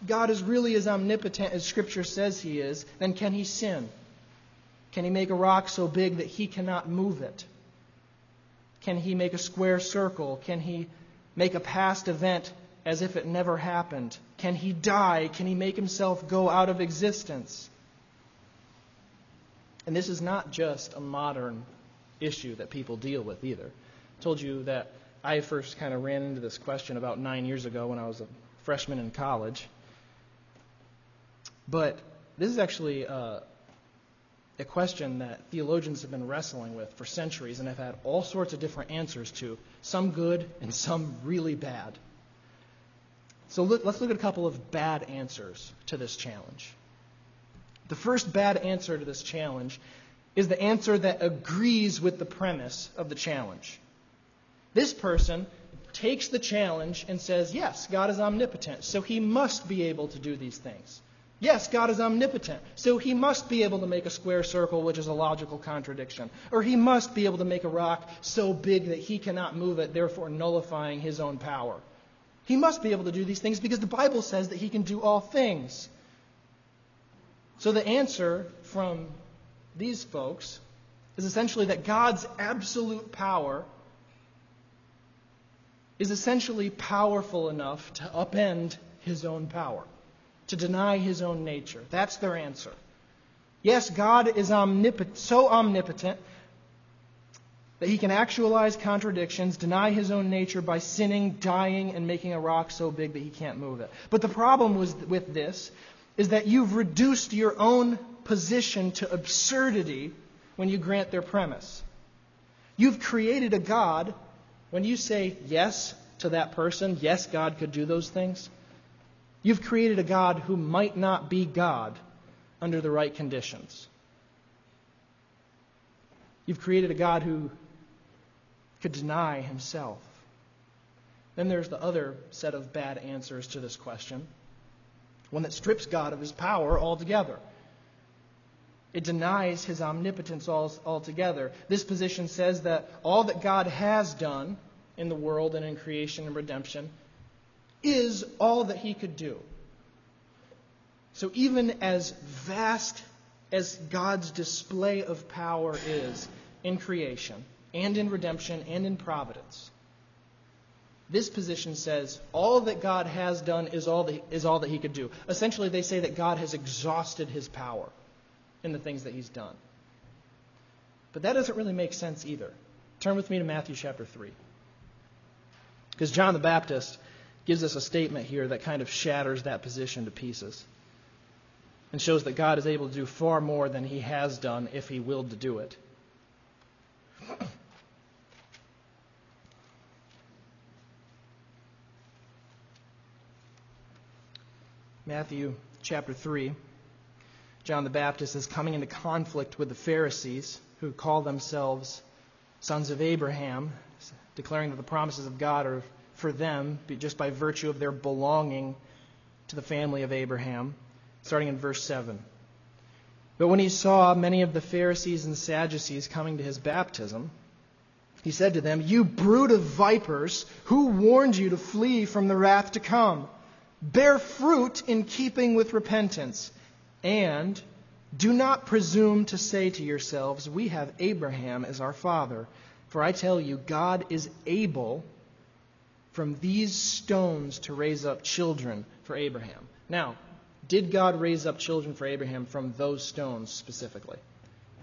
God is really as omnipotent as Scripture says he is, then can he sin? Can he make a rock so big that he cannot move it? Can he make a square circle? Can he make a past event as if it never happened? Can he die? Can he make himself go out of existence? And this is not just a modern issue that people deal with either. I told you that I first kind of ran into this question about nine years ago when I was a freshman in college. But this is actually uh, a question that theologians have been wrestling with for centuries and have had all sorts of different answers to, some good and some really bad. So let's look at a couple of bad answers to this challenge. The first bad answer to this challenge is the answer that agrees with the premise of the challenge. This person takes the challenge and says, Yes, God is omnipotent, so he must be able to do these things. Yes, God is omnipotent, so he must be able to make a square circle, which is a logical contradiction. Or he must be able to make a rock so big that he cannot move it, therefore nullifying his own power. He must be able to do these things because the Bible says that he can do all things. So the answer from these folks is essentially that God's absolute power is essentially powerful enough to upend his own power to deny his own nature. That's their answer. Yes, God is omnipotent, so omnipotent that he can actualize contradictions, deny his own nature by sinning, dying, and making a rock so big that he can't move it. But the problem was, with this is that you've reduced your own position to absurdity when you grant their premise. You've created a God. When you say yes to that person, yes, God could do those things, you've created a God who might not be God under the right conditions. You've created a God who could deny himself. Then there's the other set of bad answers to this question one that strips God of his power altogether. It denies his omnipotence altogether. This position says that all that God has done in the world and in creation and redemption is all that he could do. So, even as vast as God's display of power is in creation and in redemption and in providence, this position says all that God has done is all that, is all that he could do. Essentially, they say that God has exhausted his power in the things that he's done. But that doesn't really make sense either. Turn with me to Matthew chapter 3. Because John the Baptist gives us a statement here that kind of shatters that position to pieces and shows that God is able to do far more than he has done if he willed to do it. *clears throat* Matthew chapter 3. John the Baptist is coming into conflict with the Pharisees, who call themselves sons of Abraham, declaring that the promises of God are for them just by virtue of their belonging to the family of Abraham, starting in verse 7. But when he saw many of the Pharisees and Sadducees coming to his baptism, he said to them, You brood of vipers, who warned you to flee from the wrath to come? Bear fruit in keeping with repentance. And do not presume to say to yourselves, We have Abraham as our father. For I tell you, God is able from these stones to raise up children for Abraham. Now, did God raise up children for Abraham from those stones specifically?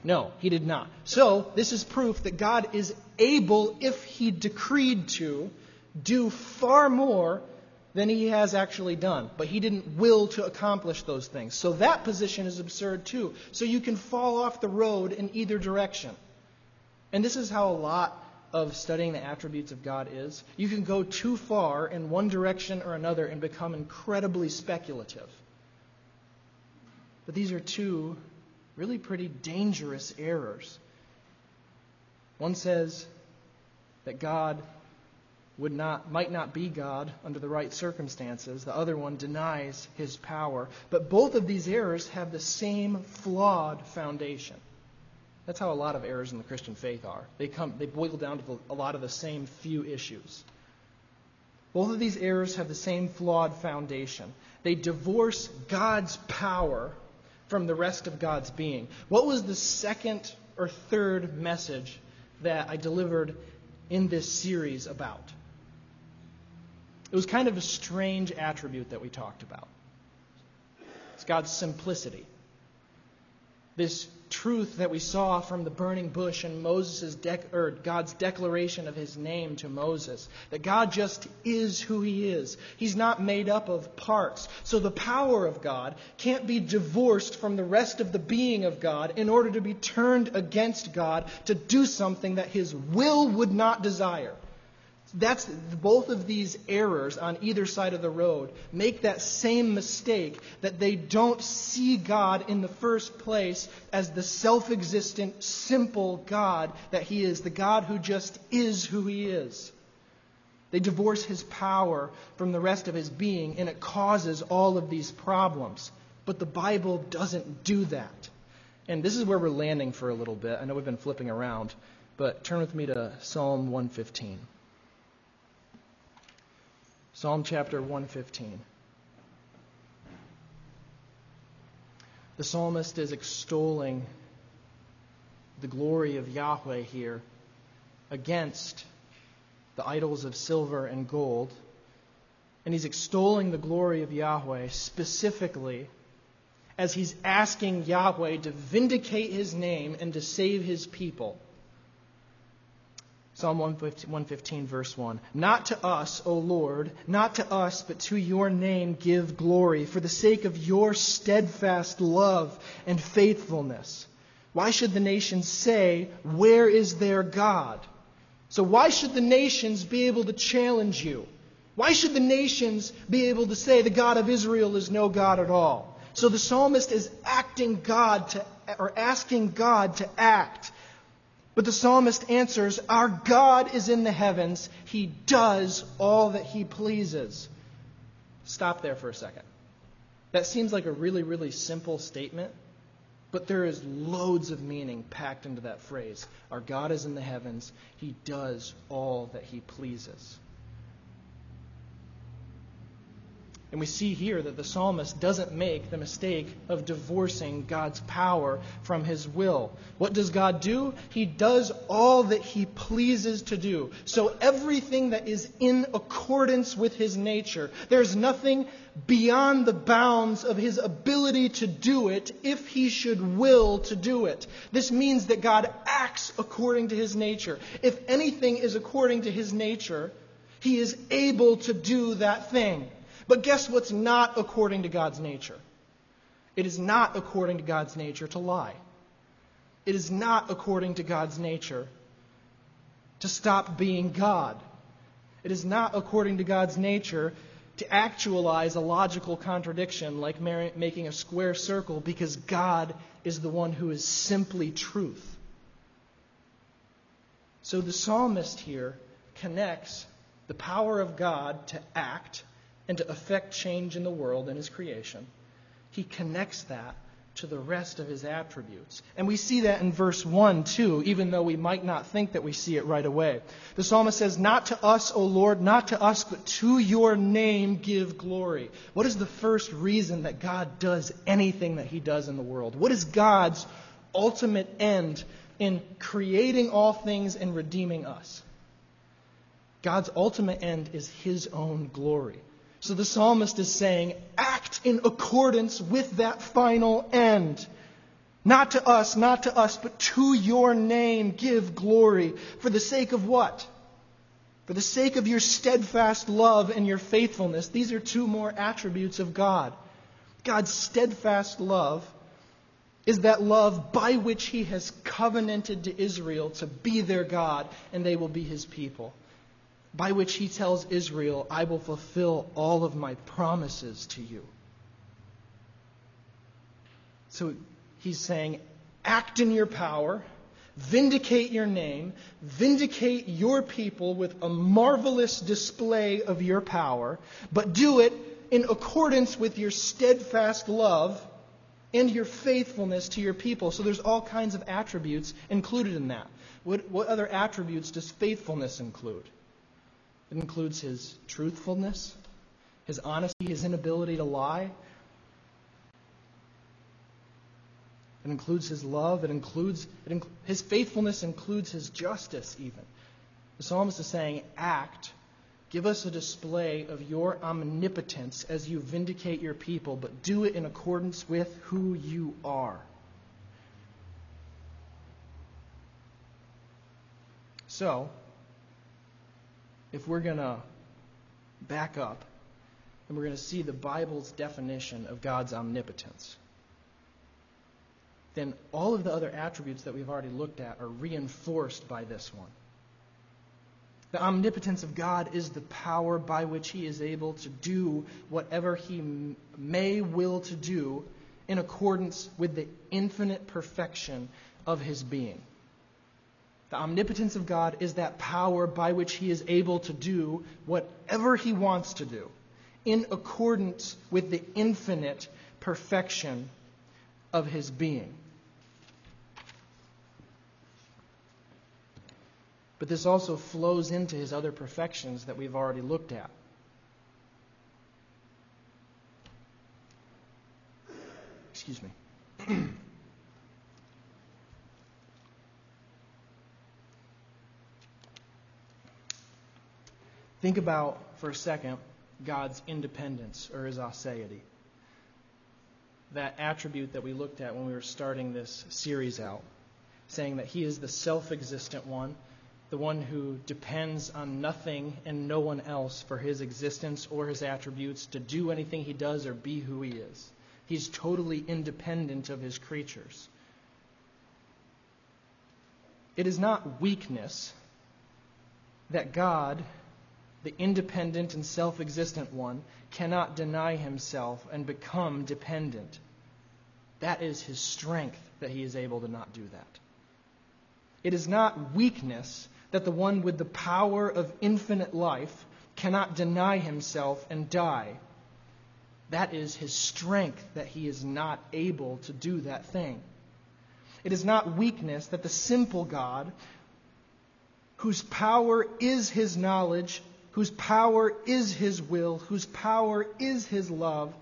No, he did not. So, this is proof that God is able, if he decreed to, do far more than he has actually done. But he didn't will to accomplish those things. So that position is absurd too. So you can fall off the road in either direction. And this is how a lot of studying the attributes of God is. You can go too far in one direction or another and become incredibly speculative. But these are two really pretty dangerous errors. One says that God would not, might not be God under the right circumstances. The other one denies his power. But both of these errors have the same flawed foundation. That's how a lot of errors in the Christian faith are. They, come, they boil down to a lot of the same few issues. Both of these errors have the same flawed foundation. They divorce God's power from the rest of God's being. What was the second or third message that I delivered in this series about? It was kind of a strange attribute that we talked about. It's God's simplicity. This truth that we saw from the burning bush and Moses' dec- God's declaration of his name to Moses. That God just is who he is. He's not made up of parts. So the power of God can't be divorced from the rest of the being of God in order to be turned against God to do something that his will would not desire. That's both of these errors on either side of the road make that same mistake that they don't see God in the first place as the self existent, simple God that He is, the God who just is who He is. They divorce His power from the rest of His being, and it causes all of these problems. But the Bible doesn't do that. And this is where we're landing for a little bit. I know we've been flipping around, but turn with me to Psalm 115. Psalm chapter 115. The psalmist is extolling the glory of Yahweh here against the idols of silver and gold. And he's extolling the glory of Yahweh specifically as he's asking Yahweh to vindicate his name and to save his people. Psalm 115, verse 1. Not to us, O Lord, not to us, but to your name give glory, for the sake of your steadfast love and faithfulness. Why should the nations say, Where is their God? So, why should the nations be able to challenge you? Why should the nations be able to say the God of Israel is no God at all? So the psalmist is acting God to, or asking God to act. But the psalmist answers, Our God is in the heavens. He does all that he pleases. Stop there for a second. That seems like a really, really simple statement, but there is loads of meaning packed into that phrase. Our God is in the heavens. He does all that he pleases. And we see here that the psalmist doesn't make the mistake of divorcing God's power from his will. What does God do? He does all that he pleases to do. So everything that is in accordance with his nature, there's nothing beyond the bounds of his ability to do it if he should will to do it. This means that God acts according to his nature. If anything is according to his nature, he is able to do that thing. But guess what's not according to God's nature? It is not according to God's nature to lie. It is not according to God's nature to stop being God. It is not according to God's nature to actualize a logical contradiction like making a square circle because God is the one who is simply truth. So the psalmist here connects the power of God to act and to effect change in the world and his creation, he connects that to the rest of his attributes. And we see that in verse 1 too, even though we might not think that we see it right away. The psalmist says, Not to us, O Lord, not to us, but to your name give glory. What is the first reason that God does anything that he does in the world? What is God's ultimate end in creating all things and redeeming us? God's ultimate end is his own glory. So the psalmist is saying, act in accordance with that final end. Not to us, not to us, but to your name give glory. For the sake of what? For the sake of your steadfast love and your faithfulness. These are two more attributes of God. God's steadfast love is that love by which he has covenanted to Israel to be their God and they will be his people by which he tells Israel, I will fulfill all of my promises to you. So he's saying, act in your power, vindicate your name, vindicate your people with a marvelous display of your power, but do it in accordance with your steadfast love and your faithfulness to your people. So there's all kinds of attributes included in that. What, what other attributes does faithfulness include? It includes his truthfulness, his honesty, his inability to lie. It includes his love. It includes it inc- his faithfulness includes his justice even. The psalmist is saying, "Act, give us a display of your omnipotence as you vindicate your people, but do it in accordance with who you are." So, if we're going to back up and we're going to see the Bible's definition of God's omnipotence, then all of the other attributes that we've already looked at are reinforced by this one. The omnipotence of God is the power by which He is able to do whatever He may will to do in accordance with the infinite perfection of His being. The omnipotence of God is that power by which He is able to do whatever He wants to do in accordance with the infinite perfection of His being. But this also flows into His other perfections that we've already looked at. Excuse me. *clears throat* Think about, for a second, God's independence or his aseity. That attribute that we looked at when we were starting this series out, saying that he is the self existent one, the one who depends on nothing and no one else for his existence or his attributes to do anything he does or be who he is. He's totally independent of his creatures. It is not weakness that God, the independent and self existent one, cannot deny himself and become dependent. That is his strength that he is able to not do that. It is not weakness that the one with the power of infinite life cannot deny himself and die. That is his strength that he is not able to do that thing. It is not weakness that the simple God, whose power is his knowledge, whose power is his will, whose power is his love,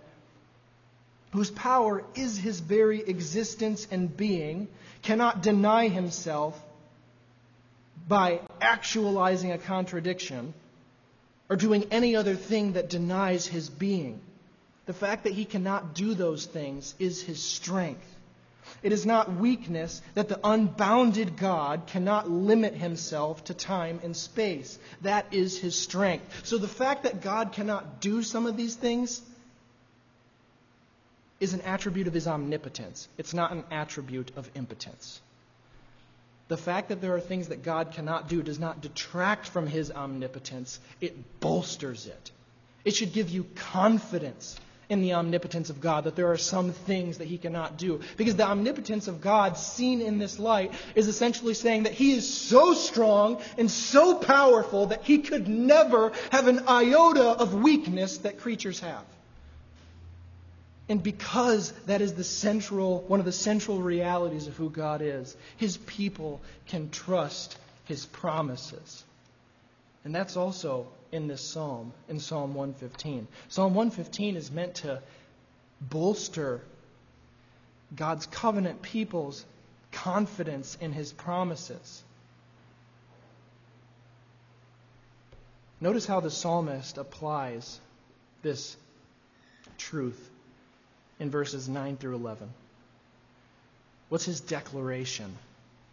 whose power is his very existence and being, cannot deny himself by actualizing a contradiction or doing any other thing that denies his being. The fact that he cannot do those things is his strength. It is not weakness that the unbounded God cannot limit himself to time and space. That is his strength. So the fact that God cannot do some of these things is an attribute of his omnipotence. It's not an attribute of impotence. The fact that there are things that God cannot do does not detract from his omnipotence, it bolsters it. It should give you confidence in the omnipotence of God that there are some things that he cannot do. Because the omnipotence of God, seen in this light, is essentially saying that he is so strong and so powerful that he could never have an iota of weakness that creatures have. And because that is the central, one of the central realities of who God is, his people can trust his promises. And that's also in this psalm, in Psalm 115. Psalm 115 is meant to bolster God's covenant people's confidence in his promises. Notice how the psalmist applies this truth in verses 9 through 11. What's his declaration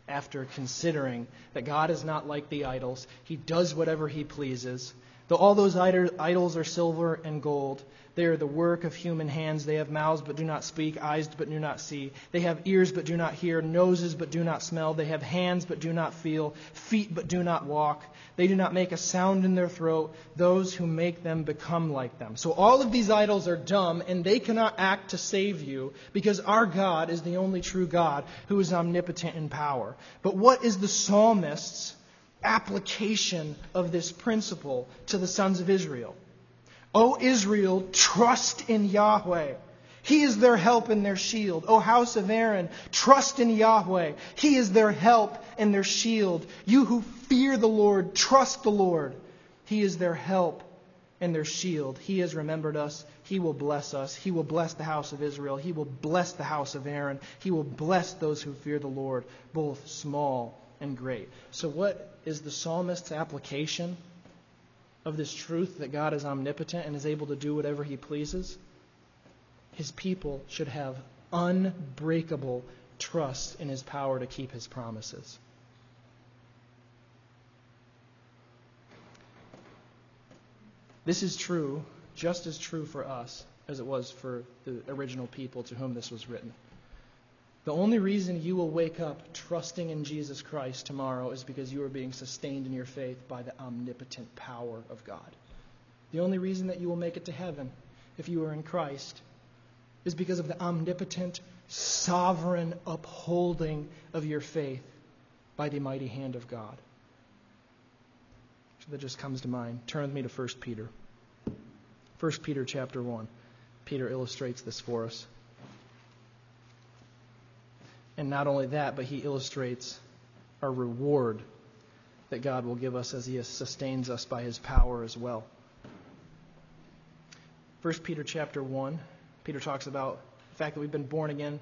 after considering that God is not like the idols? He does whatever he pleases. Though all those idols are silver and gold, they are the work of human hands. They have mouths but do not speak, eyes but do not see. They have ears but do not hear, noses but do not smell. They have hands but do not feel, feet but do not walk. They do not make a sound in their throat. Those who make them become like them. So all of these idols are dumb and they cannot act to save you because our God is the only true God who is omnipotent in power. But what is the psalmist's application of this principle to the sons of Israel. O Israel, trust in Yahweh. He is their help and their shield. O house of Aaron, trust in Yahweh. He is their help and their shield. You who fear the Lord, trust the Lord. He is their help and their shield. He has remembered us. He will bless us. He will bless the house of Israel. He will bless the house of Aaron. He will bless those who fear the Lord, both small and great. So, what is the psalmist's application of this truth that God is omnipotent and is able to do whatever he pleases? His people should have unbreakable trust in his power to keep his promises. This is true, just as true for us as it was for the original people to whom this was written. The only reason you will wake up trusting in Jesus Christ tomorrow is because you are being sustained in your faith by the omnipotent power of God. The only reason that you will make it to heaven if you are in Christ is because of the omnipotent, sovereign upholding of your faith by the mighty hand of God. So that just comes to mind. Turn with me to 1 Peter. 1 Peter chapter 1. Peter illustrates this for us. And not only that, but he illustrates our reward that God will give us as he sustains us by his power as well. 1 Peter chapter 1, Peter talks about the fact that we've been born again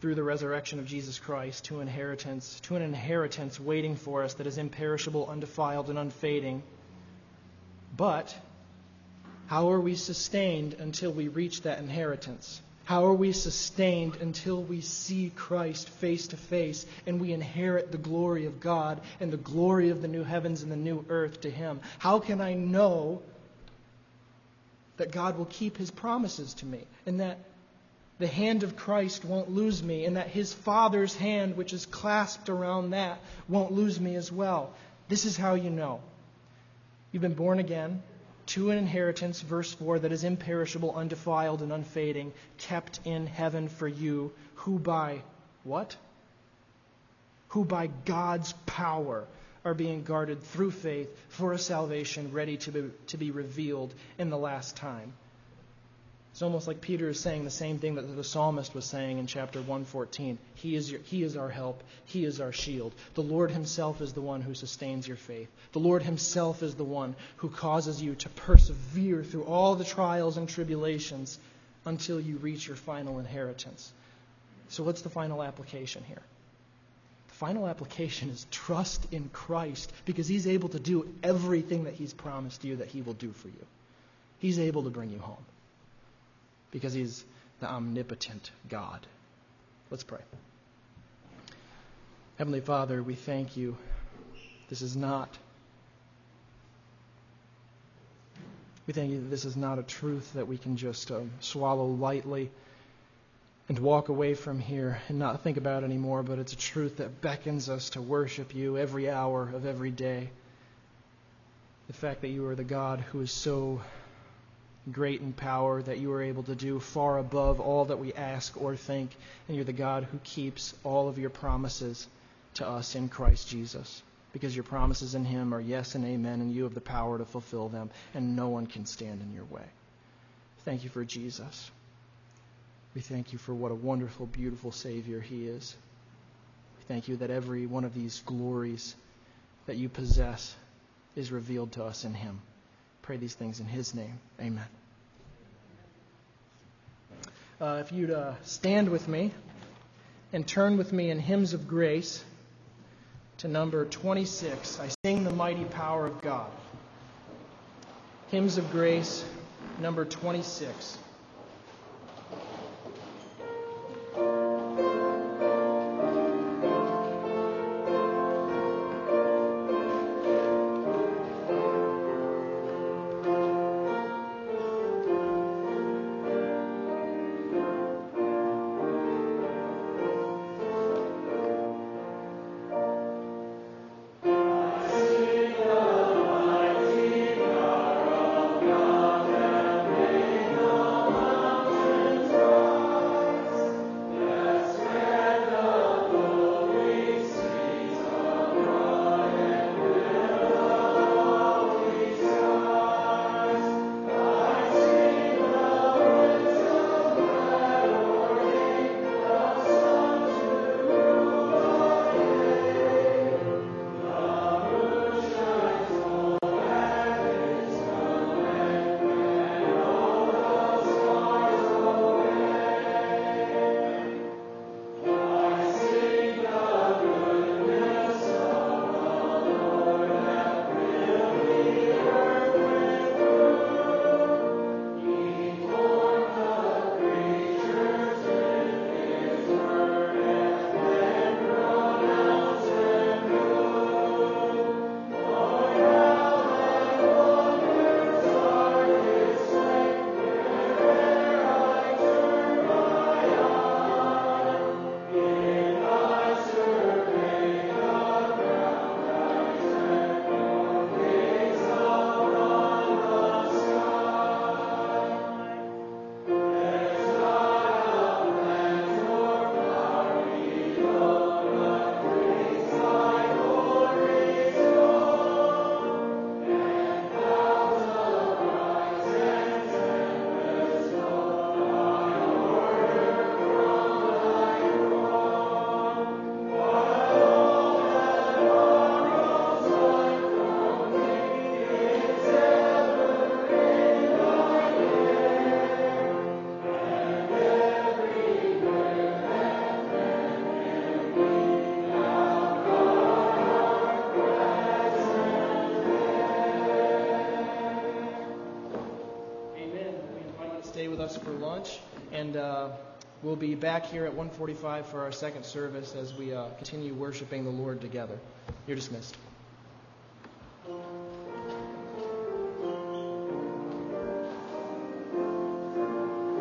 through the resurrection of Jesus Christ to inheritance, to an inheritance waiting for us that is imperishable, undefiled, and unfading. But how are we sustained until we reach that inheritance? How are we sustained until we see Christ face to face and we inherit the glory of God and the glory of the new heavens and the new earth to Him? How can I know that God will keep His promises to me and that the hand of Christ won't lose me and that His Father's hand, which is clasped around that, won't lose me as well? This is how you know. You've been born again to an inheritance, verse 4, that is imperishable, undefiled, and unfading, kept in heaven for you, who by what? Who by God's power are being guarded through faith for a salvation ready to be, to be revealed in the last time. It's almost like Peter is saying the same thing that the psalmist was saying in chapter 114. He is, your, he is our help. He is our shield. The Lord Himself is the one who sustains your faith. The Lord Himself is the one who causes you to persevere through all the trials and tribulations until you reach your final inheritance. So, what's the final application here? The final application is trust in Christ because He's able to do everything that He's promised you that He will do for you. He's able to bring you home because he's the omnipotent God. Let's pray. Heavenly Father, we thank you. This is not. We thank you that this is not a truth that we can just um, swallow lightly and walk away from here and not think about anymore, but it's a truth that beckons us to worship you every hour of every day. The fact that you are the God who is so great in power, that you are able to do far above all that we ask or think, and you're the God who keeps all of your promises to us in Christ Jesus. Because your promises in Him are yes and amen, and you have the power to fulfill them, and no one can stand in your way. Thank you for Jesus. We thank you for what a wonderful, beautiful Savior He is. We thank you that every one of these glories that you possess is revealed to us in Him. Pray these things in His name. Amen. Uh, if you'd uh, stand with me and turn with me in Hymns of Grace to number 26. I sing the mighty power of God. Hymns of Grace, number 26. We'll be back here at 1:45 for our second service as we uh, continue worshiping the Lord together. You're dismissed.